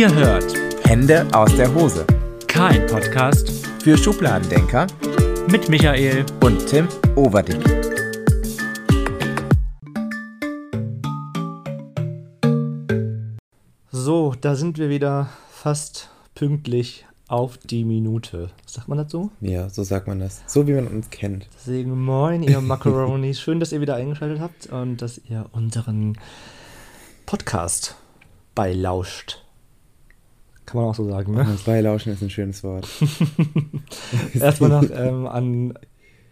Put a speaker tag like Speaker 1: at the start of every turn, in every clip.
Speaker 1: Ihr hört
Speaker 2: Hände aus der Hose.
Speaker 1: kein Podcast
Speaker 2: Für Schubladendenker
Speaker 1: mit Michael.
Speaker 2: und Tim Overdick.
Speaker 3: So, da sind wir wieder fast pünktlich auf die Minute. Sagt man das so?
Speaker 4: Ja, so sagt man das. So wie man uns kennt.
Speaker 3: Deswegen moin, ihr Macaronis. Schön, dass ihr wieder eingeschaltet habt und dass ihr unseren Podcast beilauscht. Kann man auch so sagen, ne?
Speaker 4: Das Beilauschen ist ein schönes Wort.
Speaker 3: Erstmal noch ähm, an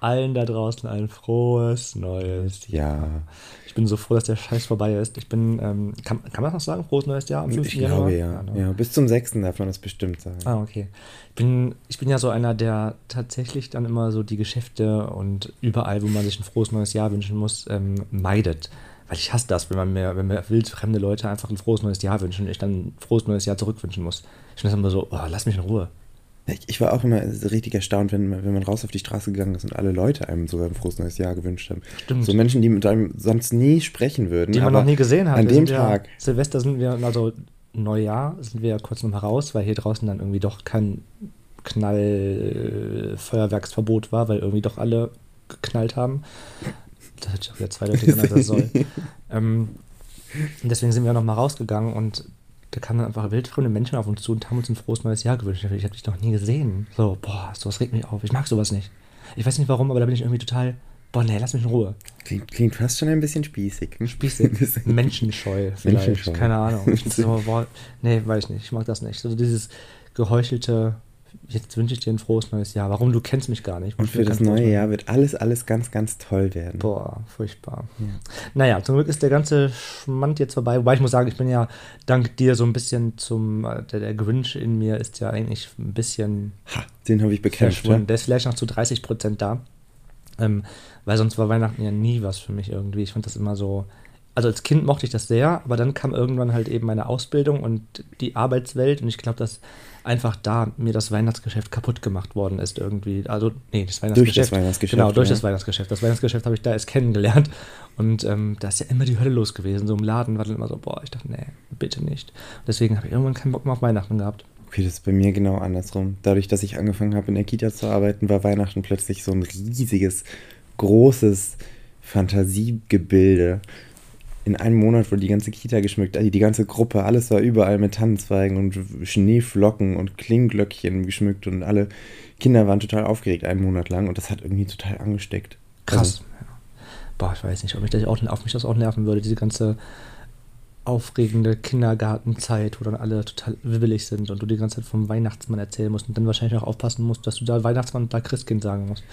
Speaker 3: allen da draußen ein frohes neues
Speaker 4: Ja,
Speaker 3: Ich bin so froh, dass der Scheiß vorbei ist. Ich bin, ähm, kann, kann man das noch sagen? Frohes neues Jahr am 5.
Speaker 4: ich
Speaker 3: Januar?
Speaker 4: glaube ja.
Speaker 3: ne?
Speaker 4: ja. Bis zum 6. darf man das bestimmt sagen.
Speaker 3: Ah, okay. Ich bin, ich bin ja so einer, der tatsächlich dann immer so die Geschäfte und überall, wo man sich ein frohes neues Jahr wünschen muss, ähm, meidet. Weil ich hasse das, wenn man mir, wenn mir wildfremde Leute einfach ein frohes neues Jahr wünschen und ich dann ein frohes neues Jahr zurückwünschen muss. Ich finde das immer so, oh, lass mich in Ruhe.
Speaker 4: Ich, war auch immer richtig erstaunt, wenn, wenn man raus auf die Straße gegangen ist und alle Leute einem sogar ein frohes neues Jahr gewünscht haben.
Speaker 3: Stimmt.
Speaker 4: So Menschen, die mit einem sonst nie sprechen würden.
Speaker 3: Die man noch nie gesehen hat.
Speaker 4: An
Speaker 3: Wir
Speaker 4: dem
Speaker 3: sind ja-
Speaker 4: Tag.
Speaker 3: Silvester sind wir, also Neujahr sind wir ja kurz noch mal raus, weil hier draußen dann irgendwie doch kein Knall-Feuerwerksverbot war, weil irgendwie doch alle geknallt haben. Das hat auch wieder zweideutig genannt, das soll. ähm, und deswegen sind wir noch mal rausgegangen und da kamen dann einfach wildfremde Menschen auf uns zu und haben uns ein frohes neues Jahr gewünscht. Ich habe dich noch nie gesehen. So, boah, sowas regt mich auf. Ich mag sowas nicht. Ich weiß nicht warum, aber da bin ich irgendwie total, boah, nee, lass mich in Ruhe.
Speaker 4: Klingt, klingt fast schon ein bisschen spießig.
Speaker 3: Spießig. Menschenscheu vielleicht.
Speaker 4: Menschenscheu.
Speaker 3: Keine Ahnung. Ich so, boah, nee, weiß ich nicht. Ich mag das nicht. So dieses geheuchelte, jetzt wünsche ich dir ein frohes neues Jahr. Warum? Du kennst mich gar nicht.
Speaker 4: Und für das neue Jahr wird alles, alles ganz, ganz toll werden.
Speaker 3: Boah, furchtbar. Naja, zum Glück ist der ganze Schmand jetzt vorbei. Wobei ich muss sagen, ich bin ja dank dir so ein bisschen zum, äh, der, der Grinch in mir ist ja eigentlich ein bisschen
Speaker 4: Ha, den habe ich bekämpft. Ja?
Speaker 3: Der ist vielleicht noch zu 30 Prozent da. Ähm, weil sonst war Weihnachten ja nie was für mich irgendwie. Ich fand das immer so. Also als Kind mochte ich das sehr, aber dann kam irgendwann halt eben meine Ausbildung und die Arbeitswelt und ich glaube, dass einfach da mir das Weihnachtsgeschäft kaputt gemacht worden ist irgendwie. Also, nee, das Weihnachtsgeschäft.
Speaker 4: Durch das Weihnachtsgeschäft,
Speaker 3: Genau, durch
Speaker 4: ja.
Speaker 3: das Weihnachtsgeschäft. Das Weihnachtsgeschäft habe ich da erst kennengelernt und ähm, da ist ja immer die Hölle los gewesen. So im Laden war dann immer so, boah, ich dachte, nee, bitte nicht. Und deswegen habe ich irgendwann keinen Bock mehr auf Weihnachten gehabt.
Speaker 4: Okay, das ist bei mir genau andersrum. Dadurch, dass ich angefangen habe, in der Kita zu arbeiten, war Weihnachten plötzlich so ein riesiges, großes Fantasiegebilde. In einem Monat wurde die ganze Kita geschmückt, die ganze Gruppe, alles war überall mit Tannenzweigen und Schneeflocken und Klingglöckchen geschmückt und alle Kinder waren total aufgeregt einen Monat lang und das hat irgendwie total angesteckt.
Speaker 3: Krass.
Speaker 4: Also.
Speaker 3: Boah, ich weiß nicht, ob mich das auch, auf mich das auch nerven würde, diese ganze aufregende Kindergartenzeit, wo dann alle total wibbelig sind und du die ganze Zeit vom Weihnachtsmann erzählen musst und dann wahrscheinlich auch aufpassen musst, dass du da Weihnachtsmann und da Christkind sagen musst.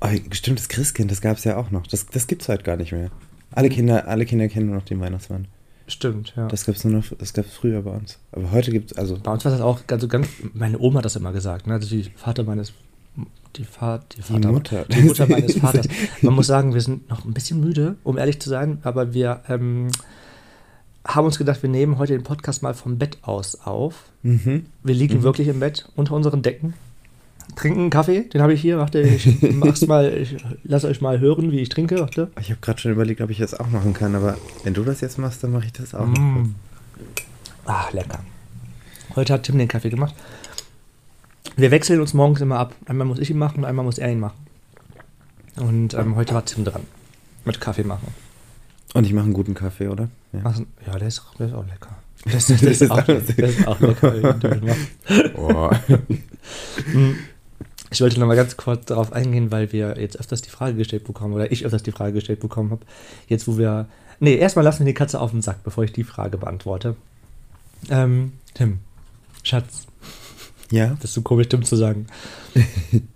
Speaker 4: oh, stimmt, das Christkind, das gab es ja auch noch. Das, das gibt es heute gar nicht mehr. Alle Kinder, alle Kinder kennen nur noch den Weihnachtsmann.
Speaker 3: Stimmt, ja.
Speaker 4: Das gab es nur noch, das gab früher bei uns. Aber heute gibt es, also
Speaker 3: Bei uns war das auch ganz, ganz meine Oma hat das immer gesagt, ne? Also die Vater meines die, Fa die, Vater,
Speaker 4: Mutter.
Speaker 3: die Mutter meines Vaters. Man muss sagen, wir sind noch ein bisschen müde, um ehrlich zu sein, aber wir ähm, haben uns gedacht, wir nehmen heute den Podcast mal vom Bett aus auf.
Speaker 4: Mhm.
Speaker 3: Wir liegen wirklich im Bett unter unseren Decken, trinken einen Kaffee, den habe ich hier. Warte, ich mach's mal, ich lasse euch mal hören, wie ich trinke. Warte.
Speaker 4: Ich habe gerade schon überlegt, ob ich das auch machen kann, aber wenn du das jetzt machst, dann mache ich das auch. noch.
Speaker 3: Mm. Ah, lecker. Heute hat Tim den Kaffee gemacht. Wir wechseln uns morgens immer ab. Einmal muss ich ihn machen und einmal muss er ihn machen. Und ähm, heute war Tim dran. Mit Kaffee machen.
Speaker 4: Und ich mache einen guten Kaffee, oder? Ja.
Speaker 3: Ja, der ist, der ist auch lecker. Das, das, ist, auch, der ist auch lecker.
Speaker 4: Oh.
Speaker 3: Ich wollte noch mal ganz kurz darauf eingehen, weil wir jetzt öfters die Frage gestellt bekommen, oder ich öfters die Frage gestellt bekommen habe. Jetzt, wo wir. Nee, erstmal lassen wir die Katze auf den Sack, bevor ich die Frage beantworte. Ähm, Tim, Schatz,
Speaker 4: Ja?
Speaker 3: das ist so komisch, Tim zu sagen.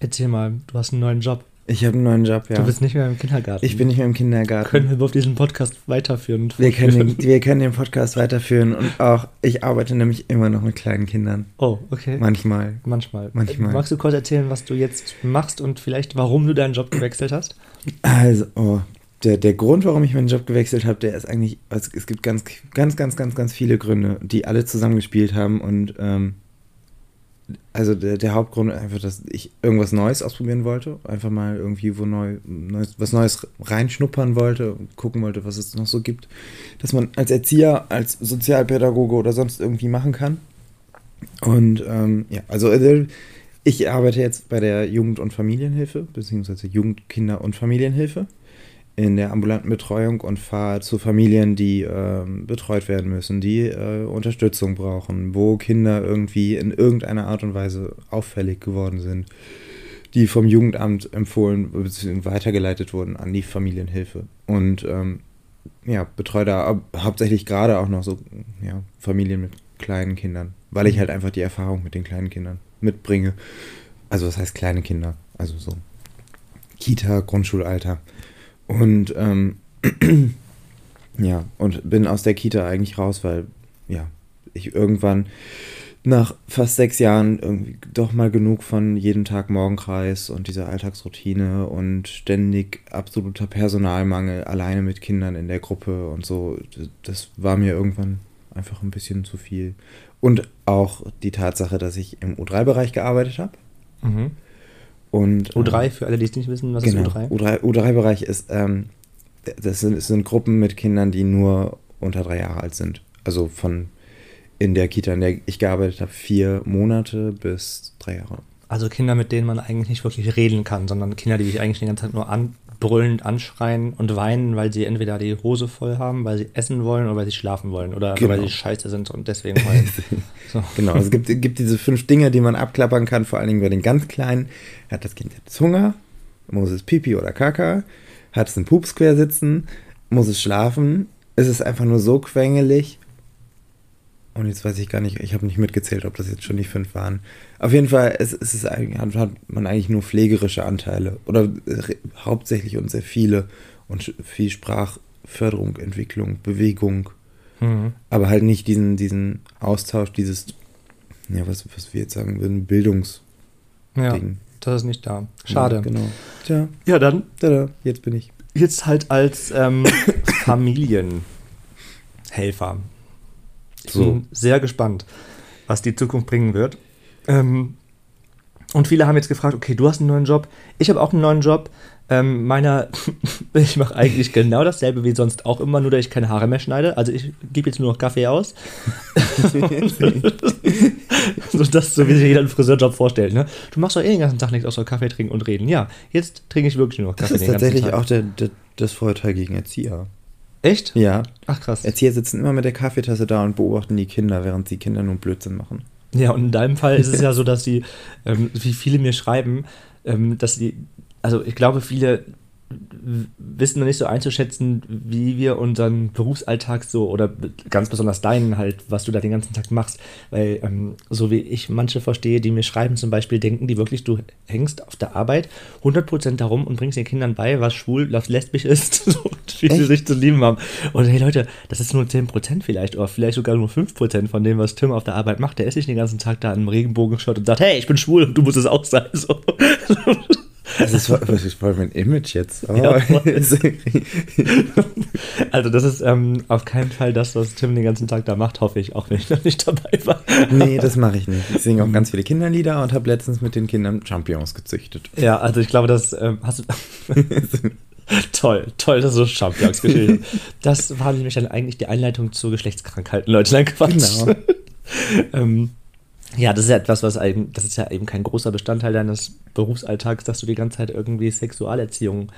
Speaker 3: Erzähl mal, du hast einen neuen Job.
Speaker 4: Ich habe einen neuen Job, ja.
Speaker 3: Du bist nicht mehr im Kindergarten.
Speaker 4: ich bin nicht mehr im Kindergarten.
Speaker 3: Können wir überhaupt diesen Podcast weiterführen?
Speaker 4: wir, können den, wir können den Podcast weiterführen und auch, ich arbeite nämlich immer noch mit kleinen Kindern.
Speaker 3: Oh, okay.
Speaker 4: Manchmal.
Speaker 3: Manchmal.
Speaker 4: Manchmal.
Speaker 3: Magst du kurz erzählen, was du jetzt machst und vielleicht warum du deinen Job gewechselt hast?
Speaker 4: Also, oh, der, der Grund, warum ich meinen Job gewechselt habe, der ist eigentlich, also es gibt ganz, ganz, ganz, ganz, ganz viele Gründe, die alle zusammengespielt haben und ähm, also der, der, Hauptgrund einfach, dass ich irgendwas Neues ausprobieren wollte. Einfach mal irgendwie wo neu, Neues, was Neues reinschnuppern wollte, gucken wollte, was es noch so gibt. Dass man als Erzieher, als Sozialpädagoge oder sonst irgendwie machen kann. Und ähm, ja, also äh, ich arbeite jetzt bei der Jugend- und Familienhilfe, beziehungsweise Jugend-, Kinder- und Familienhilfe in der ambulanten Betreuung und fahre zu Familien, die äh, betreut werden müssen, die äh, Unterstützung brauchen, wo Kinder irgendwie in irgendeiner Art und Weise auffällig geworden sind, die vom Jugendamt empfohlen bzw. weitergeleitet wurden an die Familienhilfe. Und ähm, ja, betreue da hauptsächlich gerade auch noch so ja, Familien mit kleinen Kindern, weil ich halt einfach die Erfahrung mit den kleinen Kindern mitbringe. Also was heißt kleine Kinder? Also so Kita, Grundschulalter. Und ähm, ja, und bin aus der Kita eigentlich raus, weil ja, ich irgendwann nach fast sechs Jahren irgendwie doch mal genug von jedem Tag Morgenkreis und dieser Alltagsroutine und ständig absoluter Personalmangel alleine mit Kindern in der Gruppe und so, das war mir irgendwann einfach ein bisschen zu viel. Und auch die Tatsache, dass ich im U3-Bereich gearbeitet habe. Mhm.
Speaker 3: Und, U3, äh, für alle, die es nicht wissen, was genau, ist U3?
Speaker 4: U3? U3-Bereich ist, ähm, das sind, das sind Gruppen mit Kindern, die nur unter drei Jahre alt sind. Also von in der Kita, in der ich gearbeitet habe, vier Monate bis drei Jahre.
Speaker 3: Also Kinder, mit denen man eigentlich nicht wirklich reden kann, sondern Kinder, die dich eigentlich den ganzen Tag nur an, brüllend anschreien und weinen, weil sie entweder die Hose voll haben, weil sie essen wollen oder weil sie schlafen wollen oder genau. weil sie scheiße sind und deswegen heulen.
Speaker 4: so. Genau, es gibt, gibt diese fünf Dinge, die man abklappern kann, vor allen Dingen bei den ganz Kleinen. Hat das Kind jetzt Hunger? Muss es Pipi oder Kaka? Hat es einen Pups quer sitzen? Muss es schlafen? Ist es einfach nur so quengelig? Und jetzt weiß ich gar nicht, ich habe nicht mitgezählt, ob das jetzt schon die fünf waren. Auf jeden Fall es, es ist, hat man eigentlich nur pflegerische Anteile oder hauptsächlich und sehr viele und viel Sprachförderung, Entwicklung, Bewegung. Mhm. Aber halt nicht diesen, diesen Austausch, dieses, ja, was, was wir jetzt sagen würden, Bildungs.
Speaker 3: Ja, das ist nicht da. Schade. Ja,
Speaker 4: genau. Tja.
Speaker 3: Ja, dann.
Speaker 4: Tada, jetzt bin ich.
Speaker 3: Jetzt halt als ähm, Familienhelfer. Ich so. bin sehr gespannt, was die Zukunft bringen wird. Ähm, und viele haben jetzt gefragt, okay, du hast einen neuen Job, ich habe auch einen neuen Job. Ähm, meiner, ich mache eigentlich genau dasselbe wie sonst auch immer, nur dass ich keine Haare mehr schneide. Also ich gebe jetzt nur noch Kaffee aus. so das, so wie sich jeder einen Friseurjob vorstellt. Ne? Du machst doch eh den ganzen Tag nichts außer Kaffee trinken und reden. Ja, jetzt trinke ich wirklich nur noch Kaffee.
Speaker 4: Das ist tatsächlich auch der, der, das Vorurteil gegen Erzieher.
Speaker 3: Echt?
Speaker 4: Ja.
Speaker 3: Ach krass.
Speaker 4: Erzieher sitzen immer mit der Kaffeetasse da und beobachten die Kinder, während die Kinder nur Blödsinn machen.
Speaker 3: Ja, und in deinem Fall ist es ja so, dass sie, ähm, wie viele mir schreiben, ähm, dass sie, also ich glaube, viele wissen noch nicht so einzuschätzen, wie wir unseren Berufsalltag so oder ganz besonders deinen halt, was du da den ganzen Tag machst. Weil so wie ich manche verstehe, die mir schreiben zum Beispiel, denken die wirklich, du hängst auf der Arbeit 100% darum und bringst den Kindern bei, was schwul, was lesbisch ist, so, wie sie sich zu lieben haben. Und hey Leute, das ist nur 10% vielleicht oder vielleicht sogar nur 5% von dem, was Tim auf der Arbeit macht. Der ist nicht den ganzen Tag da im Regenbogenshot und sagt, hey, ich bin schwul und du musst es auch sein. So.
Speaker 4: Das ist, voll mein Image jetzt. Oh. Ja,
Speaker 3: also das ist ähm, auf keinen Fall das, was Tim den ganzen Tag da macht, hoffe ich, auch wenn ich noch nicht dabei war.
Speaker 4: Nee, das mache ich nicht. Ich singe auch ganz viele Kinderlieder und habe letztens mit den Kindern Champions gezüchtet.
Speaker 3: Ja, also ich glaube, das ähm, hast du... toll, toll, dass du Champions geschrieben Das war nämlich dann eigentlich die Einleitung zu Geschlechtskrankheiten, Leute. Nein, Quatsch. Genau. ähm, ja, das ist ja etwas, was eben, das ist ja eben kein großer Bestandteil deines Berufsalltags, dass du die ganze Zeit irgendwie Sexualerziehung,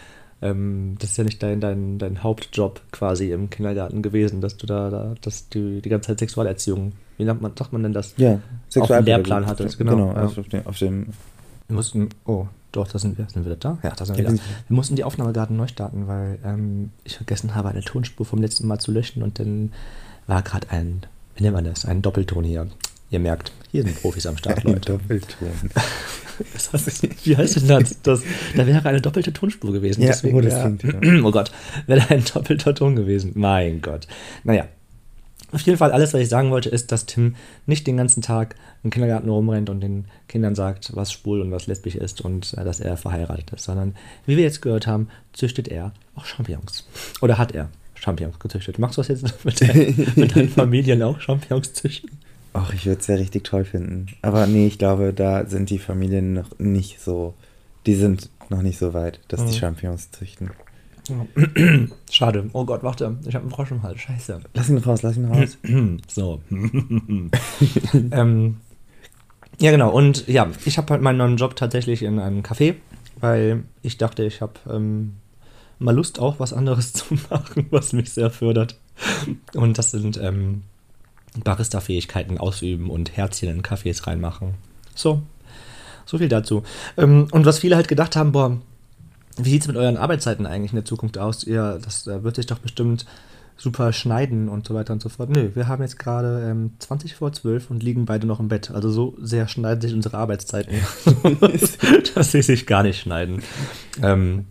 Speaker 3: ähm, das ist ja nicht dein, dein, dein Hauptjob quasi im Kindergarten gewesen, dass du da, da dass du die ganze Zeit Sexualerziehung, wie nennt man, sagt man denn das?
Speaker 4: Ja,
Speaker 3: Auf dem Lehrplan hattest, genau. Genau,
Speaker 4: ja. auf, dem, auf dem.
Speaker 3: Wir mussten, oh, doch, da sind wir, sind wir da? Ja, da sind wir ja, da. Wir mussten die Aufnahme gerade neu starten, weil ähm, ich vergessen habe, eine Tonspur vom letzten Mal zu löschen und dann war gerade ein, wie nennt man das, ein Doppelton hier. Ihr merkt, hier sind Profis am Start, Leute.
Speaker 4: Doppelton.
Speaker 3: Heißt, wie heißt denn das? das? Da wäre eine doppelte Tonspur gewesen.
Speaker 4: Ja, Deswegen, oh, das ja, klingt,
Speaker 3: ja. oh Gott, wäre ein doppelter Ton gewesen. Mein Gott. Naja. Auf jeden Fall, alles, was ich sagen wollte, ist, dass Tim nicht den ganzen Tag im Kindergarten rumrennt und den Kindern sagt, was schwul und was lesbisch ist und äh, dass er verheiratet ist, sondern, wie wir jetzt gehört haben, züchtet er auch Champignons. Oder hat er Champignons gezüchtet. Machst du das jetzt mit, dein, mit deinen Familien auch, Champignons züchten?
Speaker 4: Ach, ich würde es ja richtig toll finden. Aber nee, ich glaube, da sind die Familien noch nicht so. Die sind noch nicht so weit, dass die
Speaker 3: Mhm.
Speaker 4: Champignons züchten.
Speaker 3: Schade. Oh Gott, warte. Ich habe einen Frosch im Hals. Scheiße.
Speaker 4: Lass ihn raus, lass ihn raus.
Speaker 3: So. ähm, ja, genau. Und ja, ich habe halt meinen neuen Job tatsächlich in einem Café, weil ich dachte, ich habe ähm, mal Lust, auch was anderes zu machen, was mich sehr fördert. Und das sind ähm, Barista-Fähigkeiten ausüben und Herzchen in Cafés reinmachen. So. So viel dazu. Ähm, und was viele halt gedacht haben, boah, wie sieht es mit euren Arbeitszeiten eigentlich in der Zukunft aus? Ihr, das wird sich doch bestimmt super schneiden und so weiter und so fort. Nö, wir haben jetzt gerade ähm, 20 vor 12 und liegen beide noch im Bett. Also so sehr schneiden sich unsere Arbeitszeiten, dass sie sich gar nicht schneiden. Ähm,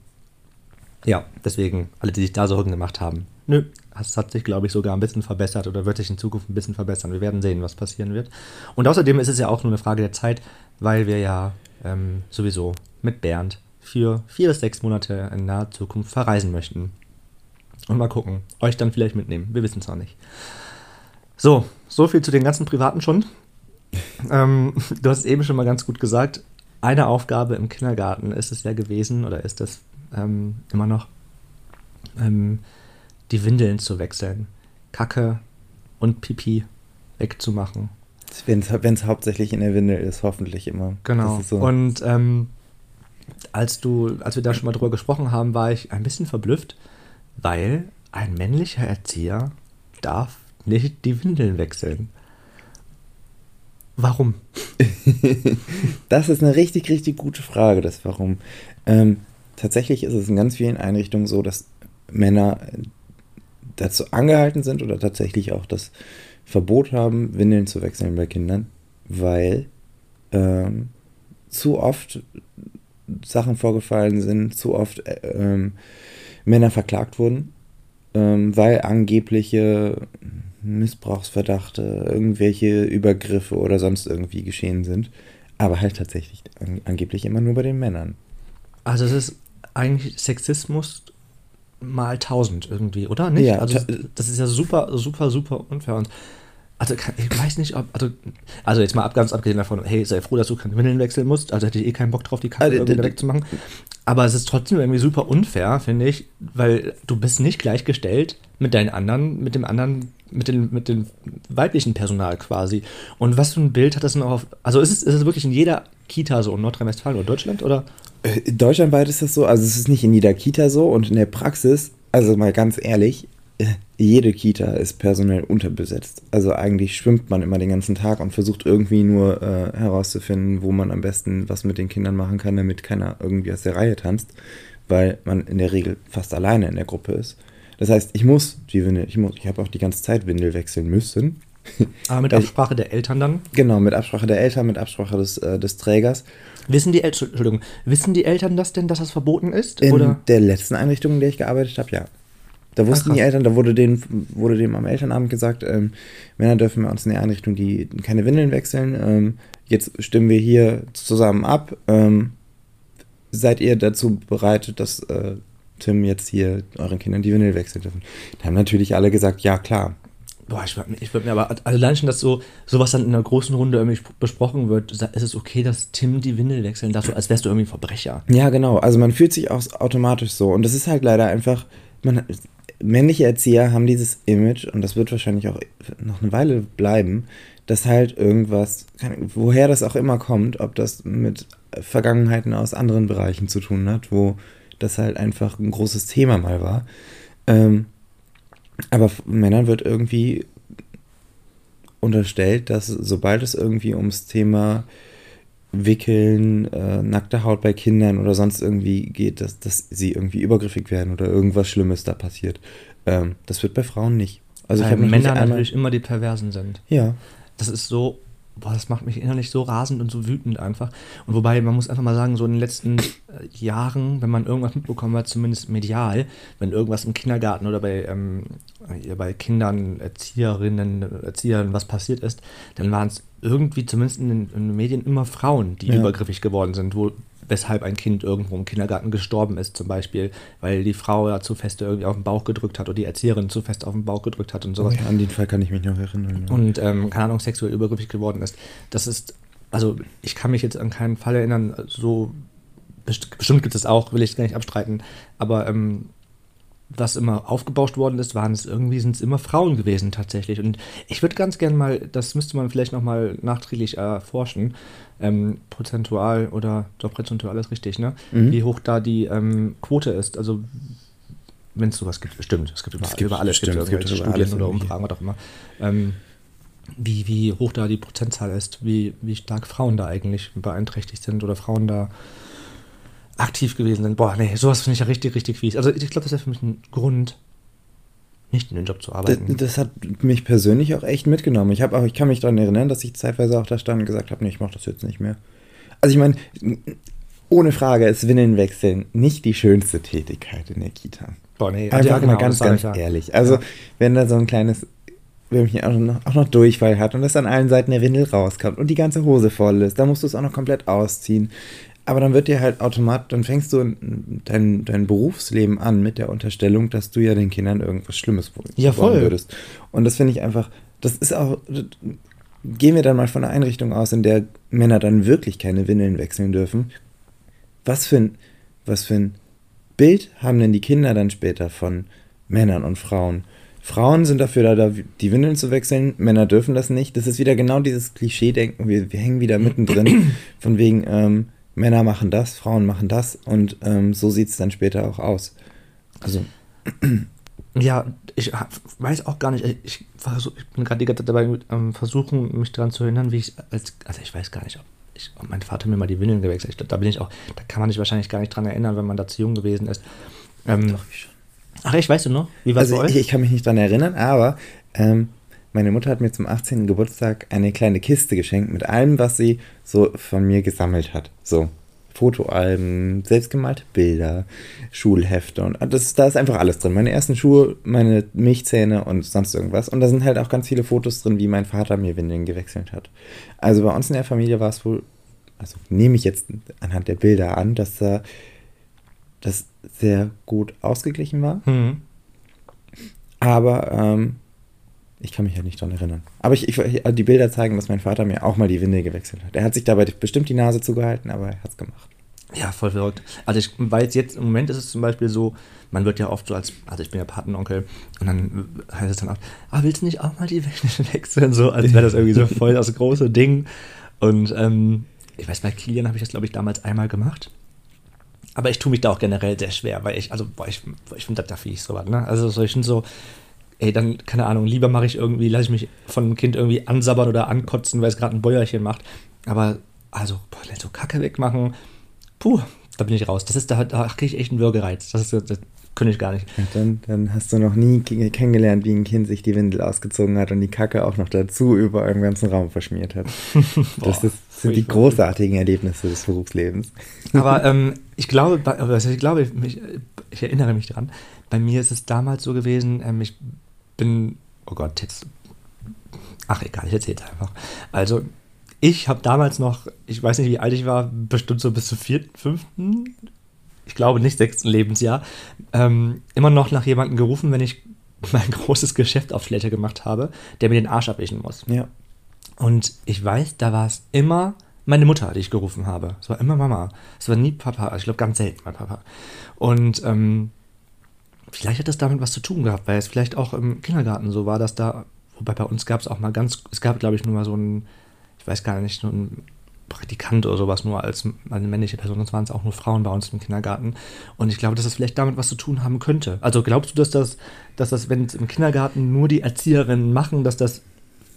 Speaker 3: ja, deswegen, alle, die sich da Sorgen gemacht haben. Nö, es hat sich, glaube ich, sogar ein bisschen verbessert oder wird sich in Zukunft ein bisschen verbessern. Wir werden sehen, was passieren wird. Und außerdem ist es ja auch nur eine Frage der Zeit, weil wir ja ähm, sowieso mit Bernd für vier bis sechs Monate in naher Zukunft verreisen möchten. Und mal gucken, euch dann vielleicht mitnehmen. Wir wissen es noch nicht. So, so viel zu den ganzen privaten Schund. ähm, du hast es eben schon mal ganz gut gesagt. Eine Aufgabe im Kindergarten ist es ja gewesen, oder ist es ähm, immer noch, ähm, die Windeln zu wechseln. Kacke und Pipi wegzumachen.
Speaker 4: Wenn es hauptsächlich in der Windel ist, hoffentlich immer.
Speaker 3: Genau.
Speaker 4: So.
Speaker 3: Und ähm, als du, als wir da schon mal drüber gesprochen haben, war ich ein bisschen verblüfft, weil ein männlicher Erzieher darf nicht die Windeln wechseln. Warum?
Speaker 4: Das ist eine richtig, richtig gute Frage, das Warum. Ähm, tatsächlich ist es in ganz vielen Einrichtungen so, dass Männer dazu angehalten sind oder tatsächlich auch das Verbot haben, Windeln zu wechseln bei Kindern, weil ähm, zu oft Sachen vorgefallen sind, zu oft äh, ähm, Männer verklagt wurden, ähm, weil angebliche Missbrauchsverdachte, irgendwelche Übergriffe oder sonst irgendwie geschehen sind. Aber halt tatsächlich an, angeblich immer nur bei den Männern.
Speaker 3: Also es ist eigentlich Sexismus mal tausend irgendwie, oder? Nicht?
Speaker 4: Ja,
Speaker 3: also das ist ja super, super, super unfair. Und also kann, ich weiß nicht, ob, also, also jetzt mal ab, ganz abgesehen davon, hey, sei froh, dass du keine Windeln wechseln musst. Also hätte ich eh keinen Bock drauf, die Kacke
Speaker 4: Also,
Speaker 3: irgendwie wegzumachen. Aber es ist trotzdem irgendwie super unfair, finde ich, weil du bist nicht gleichgestellt mit deinen anderen, mit dem anderen, mit dem, mit dem weiblichen Personal quasi. Und was für ein Bild hat das denn auch auf, also ist es, ist es wirklich in jeder Kita so in Nordrhein-Westfalen oder Deutschland oder?
Speaker 4: Äh, Deutschlandweit ist das so, also es ist nicht in jeder Kita so und in der Praxis, also mal ganz ehrlich, jede Kita ist personell unterbesetzt. Also eigentlich schwimmt man immer den ganzen Tag und versucht irgendwie nur äh, herauszufinden, wo man am besten was mit den Kindern machen kann, damit keiner irgendwie aus der Reihe tanzt, weil man in der Regel fast alleine in der Gruppe ist. Das heißt, ich muss die Windel, ich muss, ich habe auch die ganze Zeit Windel wechseln müssen.
Speaker 3: Aber mit
Speaker 4: Weil-
Speaker 3: Absprache der Eltern dann?
Speaker 4: Genau, mit Absprache der Eltern, mit Absprache des, äh, des Trägers.
Speaker 3: Wissen die, El Entschuldigung, wissen die Eltern das denn, dass das verboten ist?
Speaker 4: In
Speaker 3: oder?
Speaker 4: der letzten Einrichtung, in der ich gearbeitet habe, ja. Da wussten
Speaker 3: Ah,
Speaker 4: die. Eltern, da wurde, denen, wurde dem am Elternabend gesagt, ähm, Männer dürfen bei uns in der Einrichtung die keine Windeln wechseln. Ähm, jetzt stimmen wir hier zusammen ab. Ähm, seid ihr dazu bereit, dass äh, Tim jetzt hier euren Kindern die Windeln wechseln dürfen? Da haben natürlich alle gesagt, ja klar.
Speaker 3: Boah, ich würde ich würd mir aber allein schon, dass so sowas dann in einer großen Runde irgendwie besprochen wird, ist es okay, dass Tim die Windel wechseln darf, als wärst du irgendwie ein Verbrecher.
Speaker 4: Ja, genau. Also man fühlt sich auch automatisch so. Und das ist halt leider einfach, man, männliche Erzieher haben dieses Image, und das wird wahrscheinlich auch noch eine Weile bleiben, dass halt irgendwas, woher das auch immer kommt, ob das mit Vergangenheiten aus anderen Bereichen zu tun hat, wo das halt einfach ein großes Thema mal war. Ähm, aber Männern wird irgendwie unterstellt, dass sobald es irgendwie ums Thema Wickeln, äh, nackte Haut bei Kindern oder sonst irgendwie geht, dass, dass sie irgendwie übergriffig werden oder irgendwas Schlimmes da passiert. Ähm, das wird bei Frauen nicht. Also ich
Speaker 3: Weil
Speaker 4: habe noch
Speaker 3: Männer
Speaker 4: einmal,
Speaker 3: natürlich immer die Perversen sind.
Speaker 4: Ja,
Speaker 3: Das ist so, boah, das macht mich innerlich so rasend und so wütend einfach. Und wobei, man muss einfach mal sagen, so in den letzten äh, Jahren, wenn man irgendwas mitbekommen hat, zumindest medial, wenn irgendwas im Kindergarten oder bei, ähm, bei Kindern, Erzieherinnen, Erziehern was passiert ist, dann waren es irgendwie zumindest in den, in den Medien immer Frauen, die
Speaker 4: Ja.
Speaker 3: übergriffig geworden sind, wo weshalb ein Kind irgendwo im Kindergarten gestorben ist, zum Beispiel, weil die Frau ja zu fest irgendwie auf den Bauch gedrückt hat oder die Erzieherin zu fest auf den Bauch gedrückt hat und sowas.
Speaker 4: An den Fall kann ich mich noch erinnern. ja.
Speaker 3: Und, ähm, keine Ahnung, sexuell übergriffig geworden ist. Das ist, also ich kann mich jetzt an keinen Fall erinnern, so, best bestimmt gibt es auch, will ich gar nicht abstreiten, aber ähm, was immer aufgebauscht worden ist, waren es irgendwie, sind es immer Frauen gewesen tatsächlich. Und ich würde ganz gern mal, das müsste man vielleicht nochmal nachträglich erforschen, ähm, prozentual oder doch prozentual ist richtig, ne?
Speaker 4: Mhm.
Speaker 3: Wie hoch da die ähm, Quote ist. Also wenn es sowas gibt, bestimmt. Es gibt über,
Speaker 4: Es gibt
Speaker 3: über alles,
Speaker 4: bestimmt, es gibt
Speaker 3: irgendwelche
Speaker 4: über
Speaker 3: Studien oder. Umfragen, was auch immer. Ähm, wie, wie hoch da die Prozentzahl ist, wie, wie stark Frauen da eigentlich beeinträchtigt sind oder Frauen da aktiv gewesen sind. Boah, nee, sowas finde ich ja richtig, richtig fies. Also ich glaube, das ist ja für mich ein Grund, nicht in den Job zu
Speaker 4: Das,
Speaker 3: arbeiten.
Speaker 4: das hat mich persönlich auch echt mitgenommen. Ich, hab auch, ich kann mich daran erinnern, dass ich zeitweise auch da stand und gesagt habe, nee, ich mache das jetzt nicht mehr. Also ich meine, ohne Frage ist Windeln wechseln nicht die schönste Tätigkeit in der Kita.
Speaker 3: Boah, nee,
Speaker 4: Einfach
Speaker 3: ja,
Speaker 4: mal
Speaker 3: genau,
Speaker 4: ganz,
Speaker 3: das sag
Speaker 4: ganz
Speaker 3: ich ja.
Speaker 4: ehrlich. Also
Speaker 3: Ja.
Speaker 4: wenn da so ein kleines Würmchen auch noch, auch noch Durchfall hat und das an allen Seiten der Windel rauskommt und die ganze Hose voll ist, dann musst du es auch noch komplett ausziehen. Aber dann wird dir halt automatisch, dann fängst du dein, dein Berufsleben an mit der Unterstellung, dass du ja den Kindern irgendwas Schlimmes wollen
Speaker 3: Ja, voll.
Speaker 4: würdest. Und das finde ich einfach, das ist auch, gehen wir dann mal von einer Einrichtung aus, in der Männer dann wirklich keine Windeln wechseln dürfen. Was für ein, was für ein Bild haben denn die Kinder dann später von Männern und Frauen? Frauen sind dafür da, da, die Windeln zu wechseln, Männer dürfen das nicht. Das ist wieder genau dieses Klischee-Denken. Wir, wir hängen wieder mittendrin, von wegen, ähm, Männer machen das, Frauen machen das und ähm, so sieht es dann später auch aus. Also,
Speaker 3: Ja, ich weiß auch gar nicht, ich, versuch, ich bin gerade die ganze Zeit dabei ähm, versuchen, mich daran zu erinnern, wie ich als, also ich weiß gar nicht, ob, ich, ob mein Vater mir mal die Windeln gewechselt. Ich glaube, da bin ich auch, da kann man sich wahrscheinlich gar nicht dran erinnern, wenn man da zu jung gewesen ist. Ähm, Ach, ich weiß du noch? Wie war
Speaker 4: also ich, ich kann mich nicht dran erinnern, aber ähm, meine Mutter hat mir zum 18. Geburtstag eine kleine Kiste geschenkt mit allem, was sie so von mir gesammelt hat. So Fotoalben, selbstgemalte Bilder, Schulhefte und das, da ist einfach alles drin. Meine ersten Schuhe, meine Milchzähne und sonst irgendwas. Und da sind halt auch ganz viele Fotos drin, wie mein Vater mir Windeln gewechselt hat. Also bei uns in der Familie war es wohl, also nehme ich jetzt anhand der Bilder an, dass da das sehr gut ausgeglichen war.
Speaker 3: Hm.
Speaker 4: Aber ähm, ich kann mich halt nicht dran erinnern. Aber ich, ich, also die Bilder zeigen, dass mein Vater mir auch mal die Windel gewechselt hat. Er hat sich dabei bestimmt die Nase zugehalten, aber er hat es gemacht.
Speaker 3: Ja, voll verrückt. Also ich weiß jetzt, im Moment ist es zum Beispiel so, man wird ja oft so als, also ich bin ja Patenonkel und dann heißt es dann oft, ah, willst du nicht auch mal die Windeln wechseln? So, als wäre das irgendwie so voll das große Ding. Und ähm, ich weiß, bei Kilian habe ich das, glaube ich, damals einmal gemacht. Aber ich tue mich da auch generell sehr schwer, weil ich, also, boah, ich, ich finde, da darf ich sowas, ne? Also, so, ich finde so, ey, dann, keine Ahnung, lieber mache ich irgendwie, lasse ich mich von einem Kind irgendwie ansabbern oder ankotzen, weil es gerade ein Bäuerchen macht. Aber, also, boah, so Kacke wegmachen, puh, da bin ich raus. Das ist, da, da kriege ich echt einen Würgereiz. Das ist, das könnte ich gar nicht.
Speaker 4: Ja, dann, dann hast du noch nie kennengelernt, wie ein Kind sich die Windel ausgezogen hat und die Kacke auch noch dazu über einen ganzen Raum verschmiert hat. Das ist, sind die großartigen Erlebnisse des Berufslebens.
Speaker 3: Aber ähm, ich glaube, also ich glaube, ich, mich, ich erinnere mich dran. Bei mir ist es damals so gewesen, ähm, ich bin, oh Gott, jetzt, ach egal, ich erzähle einfach. Also, ich habe damals noch, ich weiß nicht, wie alt ich war, bestimmt so bis zum vierten, fünften, ich glaube nicht sechsten Lebensjahr, ähm, immer noch nach jemandem gerufen, wenn ich mein großes Geschäft auf Toilette gemacht habe, der mir den Arsch abwischen muss.
Speaker 4: Ja.
Speaker 3: Und ich weiß, da war es immer meine Mutter, die ich gerufen habe. Es war immer Mama. Es war nie Papa. Ich glaube, ganz selten mein Papa. Und ähm, vielleicht hat das damit was zu tun gehabt, weil es vielleicht auch im Kindergarten so war, dass da, wobei bei uns gab es auch mal ganz, es gab, glaube ich, nur mal so ein, ich weiß gar nicht, so ein Praktikant oder sowas nur als eine männliche Person, sonst waren es auch nur Frauen bei uns im Kindergarten. Und ich glaube, dass das vielleicht damit was zu tun haben könnte. Also glaubst du, dass das, dass das, wenn es im Kindergarten nur die Erzieherinnen machen, dass das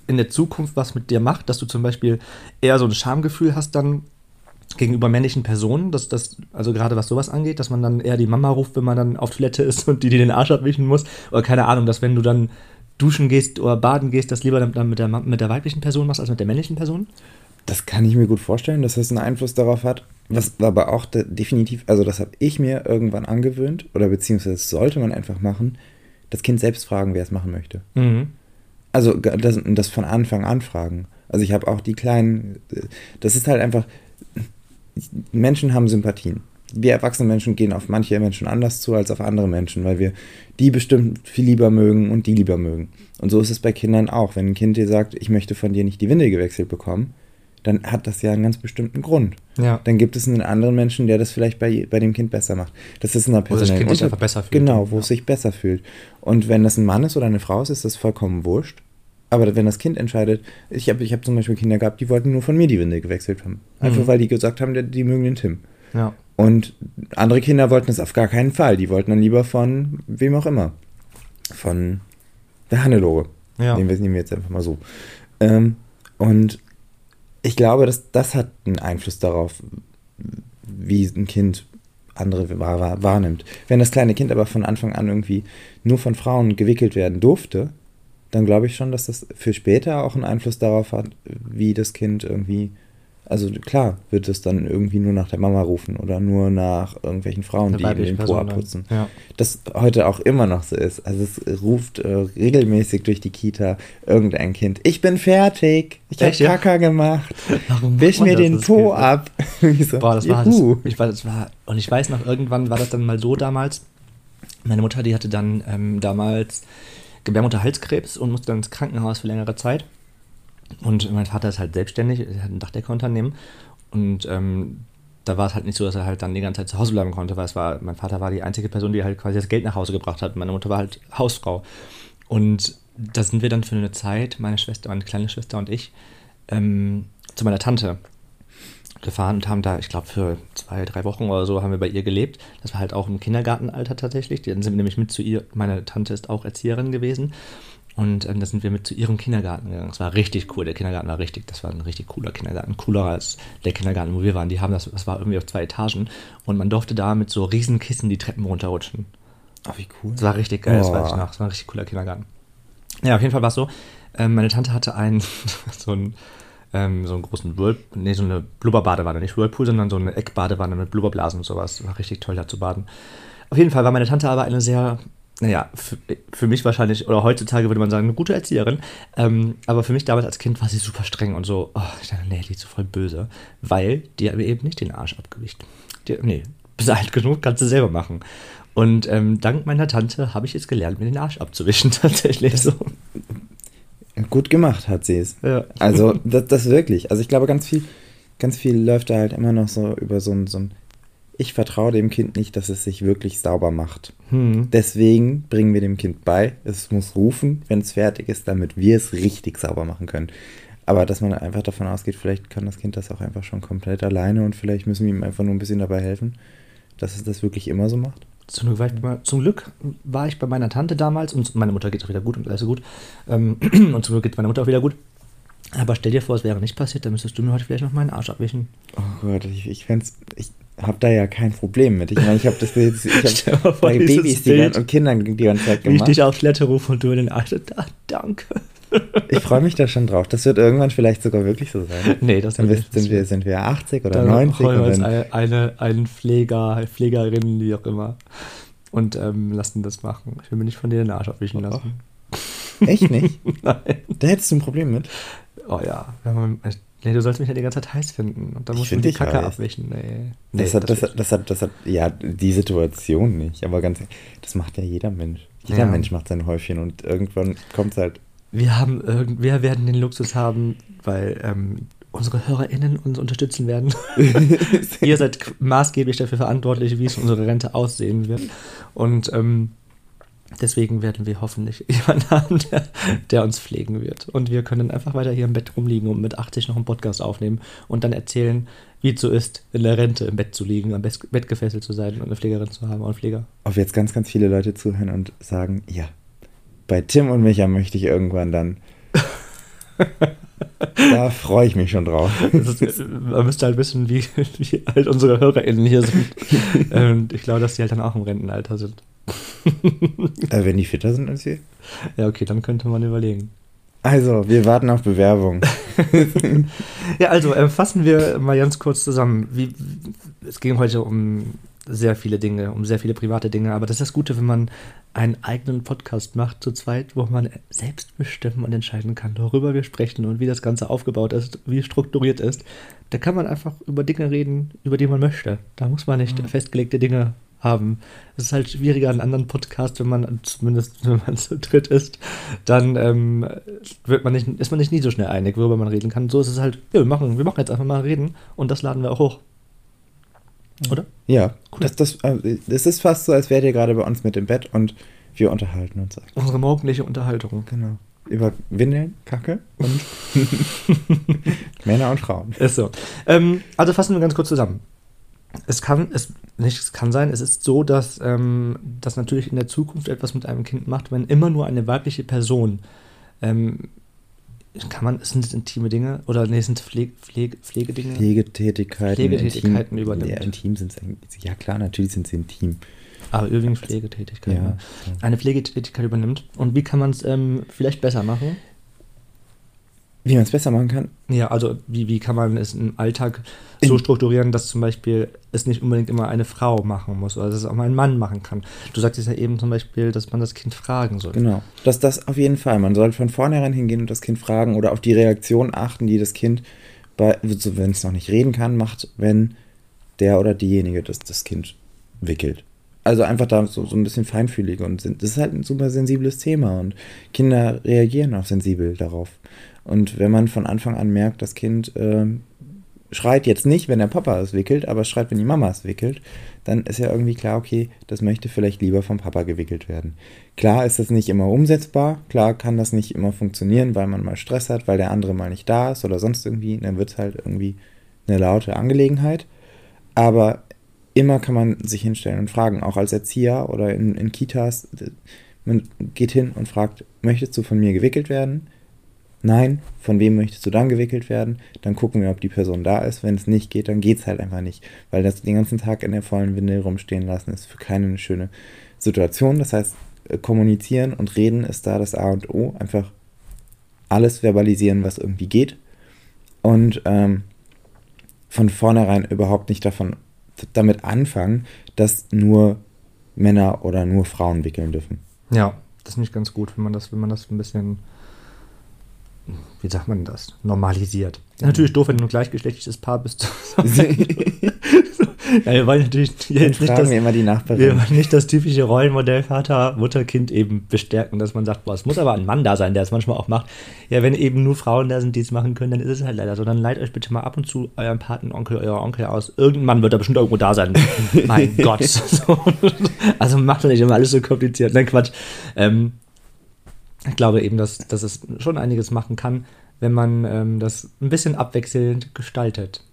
Speaker 3: in der Zukunft was mit dir macht, dass du zum Beispiel eher so ein Schamgefühl hast dann gegenüber männlichen Personen, dass das, also gerade was sowas angeht, dass man dann eher die Mama ruft, wenn man dann auf Toilette ist und die dir den Arsch abwischen muss. Oder keine Ahnung, dass wenn du dann duschen gehst oder baden gehst, das lieber dann mit der, mit der weiblichen Person machst als mit der männlichen Person?
Speaker 4: Das kann ich mir gut vorstellen, dass das einen Einfluss darauf hat. Was aber auch de definitiv, also das habe ich mir irgendwann angewöhnt, oder beziehungsweise sollte man einfach machen, das Kind selbst fragen, wer es machen möchte.
Speaker 3: Mhm.
Speaker 4: Also das, das von Anfang an fragen. Also ich habe auch die kleinen, äh, das ist halt einfach, Menschen haben Sympathien. Wir erwachsene Menschen gehen auf manche Menschen anders zu als auf andere Menschen, weil wir die bestimmt viel lieber mögen und die lieber mögen. Und so ist es bei Kindern auch. Wenn ein Kind dir sagt, ich möchte von dir nicht die Windel gewechselt bekommen, dann hat das ja einen ganz bestimmten Grund.
Speaker 3: Ja.
Speaker 4: Dann gibt es einen anderen Menschen, der das vielleicht bei, bei dem Kind besser macht. Das ist in einer
Speaker 3: Wo das Kind sich einfach besser fühlt.
Speaker 4: Genau, wo
Speaker 3: Ja.
Speaker 4: es sich besser fühlt. Und wenn das ein Mann ist oder eine Frau ist, ist das vollkommen wurscht. Aber wenn das Kind entscheidet, ich habe ich hab zum Beispiel Kinder gehabt, die wollten nur von mir die Windel gewechselt haben. Einfach
Speaker 3: Mhm.
Speaker 4: weil die gesagt haben, die, die mögen den Tim.
Speaker 3: Ja.
Speaker 4: Und andere Kinder wollten es auf gar keinen Fall. Die wollten dann lieber von wem auch immer. Von der Hannelore.
Speaker 3: Ja.
Speaker 4: Nehmen wir, nehmen wir jetzt einfach mal so. Ähm, und ich glaube, dass das hat einen Einfluss darauf, wie ein Kind andere wahr, wahr, wahrnimmt. Wenn das kleine Kind aber von Anfang an irgendwie nur von Frauen gewickelt werden durfte, dann glaube ich schon, dass das für später auch einen Einfluss darauf hat, wie das Kind irgendwie. Also klar, wird es dann irgendwie nur nach der Mama rufen oder nur nach irgendwelchen Frauen, die den Po abputzen
Speaker 3: Ja.
Speaker 4: das heute auch immer noch so ist. Also es ruft äh, regelmäßig durch die Kita irgendein Kind. Ich bin fertig. Ich habe
Speaker 3: ja?
Speaker 4: Kaka gemacht.
Speaker 3: Warum
Speaker 4: Wisch mir
Speaker 3: das?
Speaker 4: den
Speaker 3: Das
Speaker 4: Po
Speaker 3: geht-
Speaker 4: ab. Ich so,
Speaker 3: Boah, das war, das, ich war, das war, und ich weiß noch, irgendwann war das dann mal so damals. Meine Mutter, die hatte dann ähm, damals Gebärmutterhalskrebs und musste dann ins Krankenhaus für längere Zeit. Und mein Vater ist halt selbstständig, er hat ein Dachdeckerunternehmen. Und ähm, da war es halt nicht so, dass er halt dann die ganze Zeit zu Hause bleiben konnte, weil es war, mein Vater war die einzige Person, die halt quasi das Geld nach Hause gebracht hat. Meine Mutter war halt Hausfrau. Und da sind wir dann für eine Zeit, meine Schwester, meine kleine Schwester und ich, ähm, zu meiner Tante gefahren und haben da, ich glaube, für zwei, drei Wochen oder so haben wir bei ihr gelebt. Das war halt auch im Kindergartenalter tatsächlich. Dann sind wir nämlich mit zu ihr, meine Tante ist auch Erzieherin gewesen. Und ähm, da sind wir mit zu ihrem Kindergarten gegangen. Das war richtig cool. Der Kindergarten war richtig, das war ein richtig cooler Kindergarten. Cooler als der Kindergarten, wo wir waren. Die haben das, das war irgendwie auf zwei Etagen. Und man durfte da mit so riesen Kissen die Treppen runterrutschen.
Speaker 4: Ach, wie cool.
Speaker 3: Das war richtig geil, das
Speaker 4: Oh.
Speaker 3: weiß ich noch. Das war ein richtig cooler Kindergarten. Ja, auf jeden Fall war es so. Ähm, meine Tante hatte einen, so einen, ähm, so einen großen Whirl, nee, so eine Blubberbadewanne, nicht Whirlpool, sondern so eine Eckbadewanne mit Blubberblasen und sowas. War richtig toll, da zu baden. Auf jeden Fall war meine Tante aber eine sehr, naja, für, für mich wahrscheinlich, oder heutzutage würde man sagen, eine gute Erzieherin. Ähm, aber für mich damals als Kind war sie super streng und so, oh, ich dachte, nee, die ist so voll böse. Weil die hat mir eben nicht den Arsch abgewischt. Die, nee, bist alt genug, kannst du selber machen. Und ähm, dank meiner Tante habe ich jetzt gelernt, mir den Arsch abzuwischen, tatsächlich so.
Speaker 4: Gut gemacht hat sie es.
Speaker 3: Ja.
Speaker 4: Also, das, das wirklich. Also, ich glaube, ganz viel, ganz viel läuft da halt immer noch so über so ein, so ein ich vertraue dem Kind nicht, dass es sich wirklich sauber macht.
Speaker 3: Hm.
Speaker 4: Deswegen bringen wir dem Kind bei, es muss rufen, wenn es fertig ist, damit wir es richtig sauber machen können. Aber dass man einfach davon ausgeht, vielleicht kann das Kind das auch einfach schon komplett alleine und vielleicht müssen wir ihm einfach nur ein bisschen dabei helfen, dass es das wirklich immer so macht.
Speaker 3: Zum Glück, war ich bei, zum Glück war ich bei meiner Tante damals und meine Mutter geht auch wieder gut und alles gut. Ähm, und zum Glück geht meine Mutter auch wieder gut. Aber stell dir vor, es wäre nicht passiert, dann müsstest du mir heute vielleicht noch meinen Arsch abwischen.
Speaker 4: Oh Gott, ich, ich fänd's, ich habe da ja kein Problem mit. Ich meine, ich habe das jetzt, ich habe bei Babys die und Kindern die ganze Zeit
Speaker 3: Wie ich
Speaker 4: gemacht.
Speaker 3: dich auf Toilette rufe und du mir den Arsch. Da, danke.
Speaker 4: Ich freue mich da schon drauf. Das wird irgendwann vielleicht sogar wirklich so sein.
Speaker 3: Nee, das
Speaker 4: Dann
Speaker 3: wird
Speaker 4: sind wir, sind wir 80 oder
Speaker 3: Dann
Speaker 4: 90
Speaker 3: holen wir uns eine, eine, einen Pfleger, Pflegerin, wie auch immer. Und ähm, lassen das machen. Ich will mir nicht von dir den Arsch abwischen lassen.
Speaker 4: echt nicht?
Speaker 3: Nein.
Speaker 4: Da hättest du ein Problem mit.
Speaker 3: Oh ja. Man, nee, du sollst mich ja die ganze Zeit heiß finden. Und dann
Speaker 4: Ich
Speaker 3: musst du die Kacke
Speaker 4: heiß.
Speaker 3: abwischen. Nee.
Speaker 4: Das,
Speaker 3: nee,
Speaker 4: hat, das, hat, das, hat, das hat, ja, die Situation nicht, aber ganz, das macht ja jeder Mensch. Jeder
Speaker 3: Ja.
Speaker 4: Mensch macht sein Häufchen und irgendwann kommt es halt,
Speaker 3: Wir haben wir werden den Luxus haben, weil ähm, unsere HörerInnen uns unterstützen werden. Ihr seid maßgeblich dafür verantwortlich, wie es unsere Rente aussehen wird. Und ähm, deswegen werden wir hoffentlich jemanden haben, der, der uns pflegen wird. Und wir können einfach weiter hier im Bett rumliegen und mit 80 noch einen Podcast aufnehmen und dann erzählen, wie es so ist, in der Rente im Bett zu liegen, am Bett Bett gefesselt zu sein und eine Pflegerin zu haben und einen Pfleger.
Speaker 4: ob jetzt ganz, ganz viele Leute zuhören und sagen, ja, bei Tim und Micha möchte ich irgendwann dann, da freue ich mich schon drauf.
Speaker 3: Ist, man müsste halt wissen, wie, wie alt unsere HörerInnen hier sind. Und ich glaube, dass die halt dann auch im Rentenalter sind.
Speaker 4: äh, wenn die fitter sind als wir.
Speaker 3: Ja, okay, dann könnte man überlegen.
Speaker 4: Also, wir warten auf Bewerbung.
Speaker 3: Ja, also äh, fassen wir mal ganz kurz zusammen. Wie, es ging heute um sehr viele Dinge, um sehr viele private Dinge. Aber das ist das Gute, wenn man einen eigenen Podcast macht zu zweit, wo man selbst bestimmen und entscheiden kann, worüber wir sprechen und wie das Ganze aufgebaut ist, wie strukturiert ist. Da kann man einfach über Dinge reden, über die man möchte. Da muss man nicht mhm. festgelegte Dinge haben. Es ist halt schwieriger an anderen Podcasts, wenn man zumindest wenn man zu dritt ist, dann ähm, wird man nicht, ist man nicht nie so schnell einig, worüber man reden kann. So ist es halt, ja, wir machen, wir machen jetzt einfach mal reden und das laden wir auch hoch.
Speaker 4: Oder? Ja, cool. das, das, äh, das ist fast so, als wärt ihr gerade bei uns mit im Bett und wir unterhalten uns.
Speaker 3: Unsere morgendliche Unterhaltung.
Speaker 4: Genau. Über Windeln, Kacke und Männer und Frauen.
Speaker 3: Ist so. Ähm, also fassen wir ganz kurz zusammen. Es kann, es, nicht, es kann sein, es ist so, dass ähm, das natürlich in der Zukunft etwas mit einem Kind macht, wenn immer nur eine weibliche Person ähm, kann man, sind das intime Dinge oder nee, sind Pflege, Pflege, Pflegedinge?
Speaker 4: Pflegetätigkeiten.
Speaker 3: Pflegetätigkeiten intim, übernimmt.
Speaker 4: Ja, intim sind es Ja, klar, natürlich sind sie intim.
Speaker 3: Aber übrigens Pflegetätigkeiten. Ja, Eine Pflegetätigkeit übernimmt. Und wie kann man es ähm, vielleicht besser machen?
Speaker 4: Wie man es besser machen kann?
Speaker 3: Ja, also wie, wie kann man es im Alltag so strukturieren, dass zum Beispiel es nicht unbedingt immer eine Frau machen muss oder dass es auch mal ein Mann machen kann. Du sagtest ja eben zum Beispiel, dass man das Kind fragen soll.
Speaker 4: Genau, das, das auf jeden Fall. Man soll von vornherein hingehen und das Kind fragen oder auf die Reaktion achten, die das Kind, also wenn es noch nicht reden kann, macht, wenn der oder diejenige das, das Kind wickelt. Also einfach da so, so ein bisschen feinfühlig und sind, das ist halt ein super sensibles Thema und Kinder reagieren auch sensibel darauf. Und wenn man von Anfang an merkt, das Kind äh, schreit jetzt nicht, wenn der Papa es wickelt, aber schreit, wenn die Mama es wickelt, dann ist ja irgendwie klar, okay, das möchte vielleicht lieber vom Papa gewickelt werden. Klar ist das nicht immer umsetzbar, klar kann das nicht immer funktionieren, weil man mal Stress hat, weil der andere mal nicht da ist oder sonst irgendwie, dann wird es halt irgendwie eine laute Angelegenheit. Aber immer kann man sich hinstellen und fragen, auch als Erzieher oder in, in Kitas, man geht hin und fragt, möchtest du von mir gewickelt werden? Nein, von wem möchtest du dann gewickelt werden? Dann gucken wir, ob die Person da ist. Wenn es nicht geht, dann geht es halt einfach nicht. Weil das den ganzen Tag in der vollen Windel rumstehen lassen, ist für keinen eine schöne Situation. Das heißt, äh, kommunizieren und reden ist da das A und O. Einfach alles verbalisieren, was irgendwie geht. Und ähm, von vornherein überhaupt nicht davon damit anfangen, dass nur Männer oder nur Frauen wickeln dürfen.
Speaker 3: Ja, das ist nicht ganz gut, wenn man das, wenn man das ein bisschen wie sagt man das, normalisiert. Ja. Natürlich doof, wenn du ein gleichgeschlechtliches Paar bist. ja, wir wollen natürlich jetzt nicht das,
Speaker 4: immer die
Speaker 3: wir wollen nicht das typische Rollenmodell Vater, Mutter, Kind eben bestärken, dass man sagt, boah, es muss aber ein Mann da sein, der es manchmal auch macht. Ja, wenn eben nur Frauen da sind, die es machen können, dann ist es halt leider so. Dann leiht euch bitte mal ab und zu euren Patenonkel, euer Onkel aus. Irgendein Mann wird da bestimmt irgendwo da sein. mein Gott. also macht doch nicht immer alles so kompliziert. Nein, Quatsch. Ähm, ich glaube eben, dass, dass es schon einiges machen kann, wenn man ähm, das ein bisschen abwechselnd gestaltet.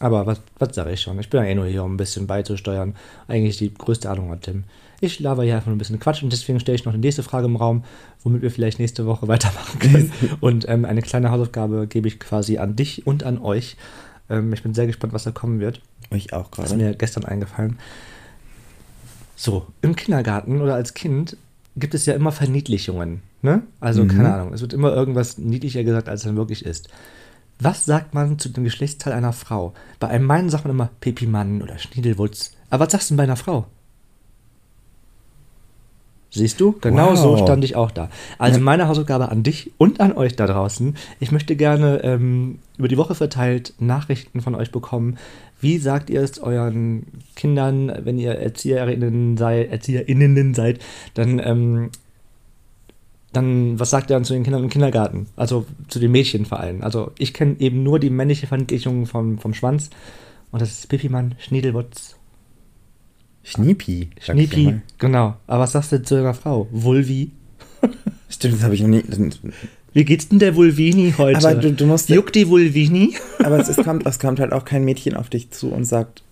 Speaker 3: Aber was, was sage ich schon? Ich bin ja eh nur hier, um ein bisschen beizusteuern. Eigentlich die größte Ahnung hat Tim. Ich laber hier einfach nur ein bisschen Quatsch und deswegen stelle ich noch die nächste Frage im Raum, womit wir vielleicht nächste Woche weitermachen können. und ähm, eine kleine Hausaufgabe gebe ich quasi an dich und an euch. Ähm, ich bin sehr gespannt, was da kommen wird.
Speaker 4: Euch auch gerade.
Speaker 3: Das ist mir gestern eingefallen. So, im Kindergarten oder als Kind gibt es ja immer Verniedlichungen. Ne? Also, mhm. keine Ahnung, es wird immer irgendwas niedlicher gesagt, als es dann wirklich ist. Was sagt man zu dem Geschlechtsteil einer Frau? Bei einem Mann sagt man immer Pepimann oder Schniedelwutz. Aber was sagst du bei einer Frau? Siehst du? Genau wow. so stand ich auch da. Also meine Hausaufgabe an dich und an euch da draußen. Ich möchte gerne ähm, über die Woche verteilt Nachrichten von euch bekommen. Wie sagt ihr es euren Kindern, wenn ihr Erzieherinnen seid, Erzieherinnen seid, dann, ähm, dann, was sagt ihr dann zu den Kindern im Kindergarten? Also zu den Mädchen vor allem. Also ich kenne eben nur die männliche Verniedlichung vom, vom Schwanz. Und das ist Pipimann, Schniedelwutz,
Speaker 4: Schniepi.
Speaker 3: Schniepi, genau. Aber was sagst du zu deiner Frau? Vulvi?
Speaker 4: Stimmt, das habe ich noch nie.
Speaker 3: Wie geht's denn der Vulvini heute?
Speaker 4: Aber du, du musst.
Speaker 3: Juckt die Vulvini?
Speaker 4: aber es, es, kommt, es kommt halt auch kein Mädchen auf dich zu und sagt,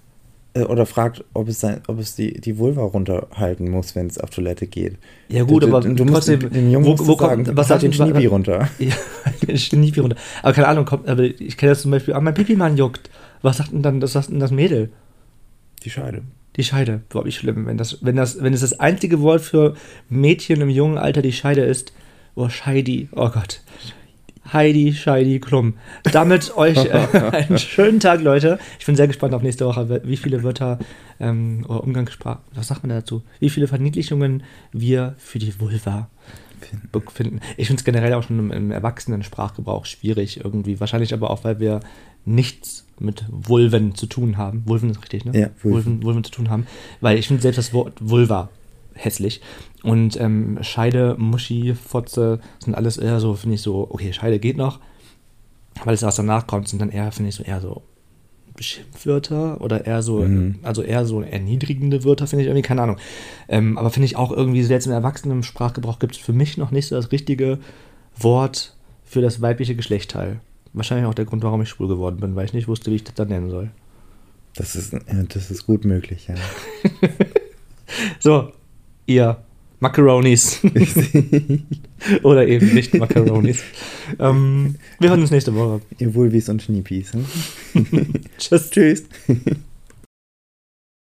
Speaker 4: äh, oder fragt, ob es, sein, ob es die, die Vulva runterhalten muss, wenn es auf Toilette geht.
Speaker 3: Ja gut,
Speaker 4: du,
Speaker 3: aber
Speaker 4: du, du musst trotzdem, dem Jungen wo, wo sagen, kommt, was halt den Schniepi runter.
Speaker 3: Ja, den Schniepi runter. Aber keine Ahnung, kommt, aber ich kenne das zum Beispiel, ah, mein Pipi-Mann juckt. Was sagt denn dann, das sagt denn das Mädel?
Speaker 4: Die Scheide.
Speaker 3: Die Scheide. Boah, wie schlimm. Wenn das, wenn das, wenn es das einzige Wort für Mädchen im jungen Alter die Scheide ist, oh, Scheidi. Oh Gott. Heidi, Scheidi, Klum. Damit euch äh, einen schönen Tag, Leute. Ich bin sehr gespannt auf nächste Woche, wie viele Wörter ähm, oder Umgangssprache, was sagt man dazu? Wie viele Verniedlichungen wir für die Vulva finden. Ich finde es generell auch schon im, im Erwachsenen-Sprachgebrauch schwierig irgendwie. Wahrscheinlich aber auch, weil wir nichts mit Vulven zu tun haben. Vulven ist richtig, ne?
Speaker 4: Ja,
Speaker 3: Vulven.
Speaker 4: Vulven.
Speaker 3: Vulven, zu tun haben. Weil ich finde selbst das Wort Vulva hässlich. Und ähm, Scheide, Muschi, Fotze sind alles eher so, finde ich so, okay, Scheide geht noch. Weil es was danach kommt, sind dann eher, finde ich so, eher so Schimpfwörter oder eher so,
Speaker 4: Mhm.
Speaker 3: also eher so erniedrigende Wörter, finde ich irgendwie, keine Ahnung. Ähm, aber finde ich auch irgendwie, selbst im Erwachsenen-Sprachgebrauch gibt es für mich noch nicht so das richtige Wort für das weibliche Geschlechtteil. Wahrscheinlich auch der Grund, warum ich schwul geworden bin, weil ich nicht wusste, wie ich das dann nennen soll.
Speaker 4: Das ist, das ist gut möglich, ja.
Speaker 3: So, ihr Macaronis. Oder eben nicht Macaronis. ähm, wir hören uns nächste Woche.
Speaker 4: Ihr Vulvis und Schniepis. Hm?
Speaker 3: Tschüss.
Speaker 4: Tschüss.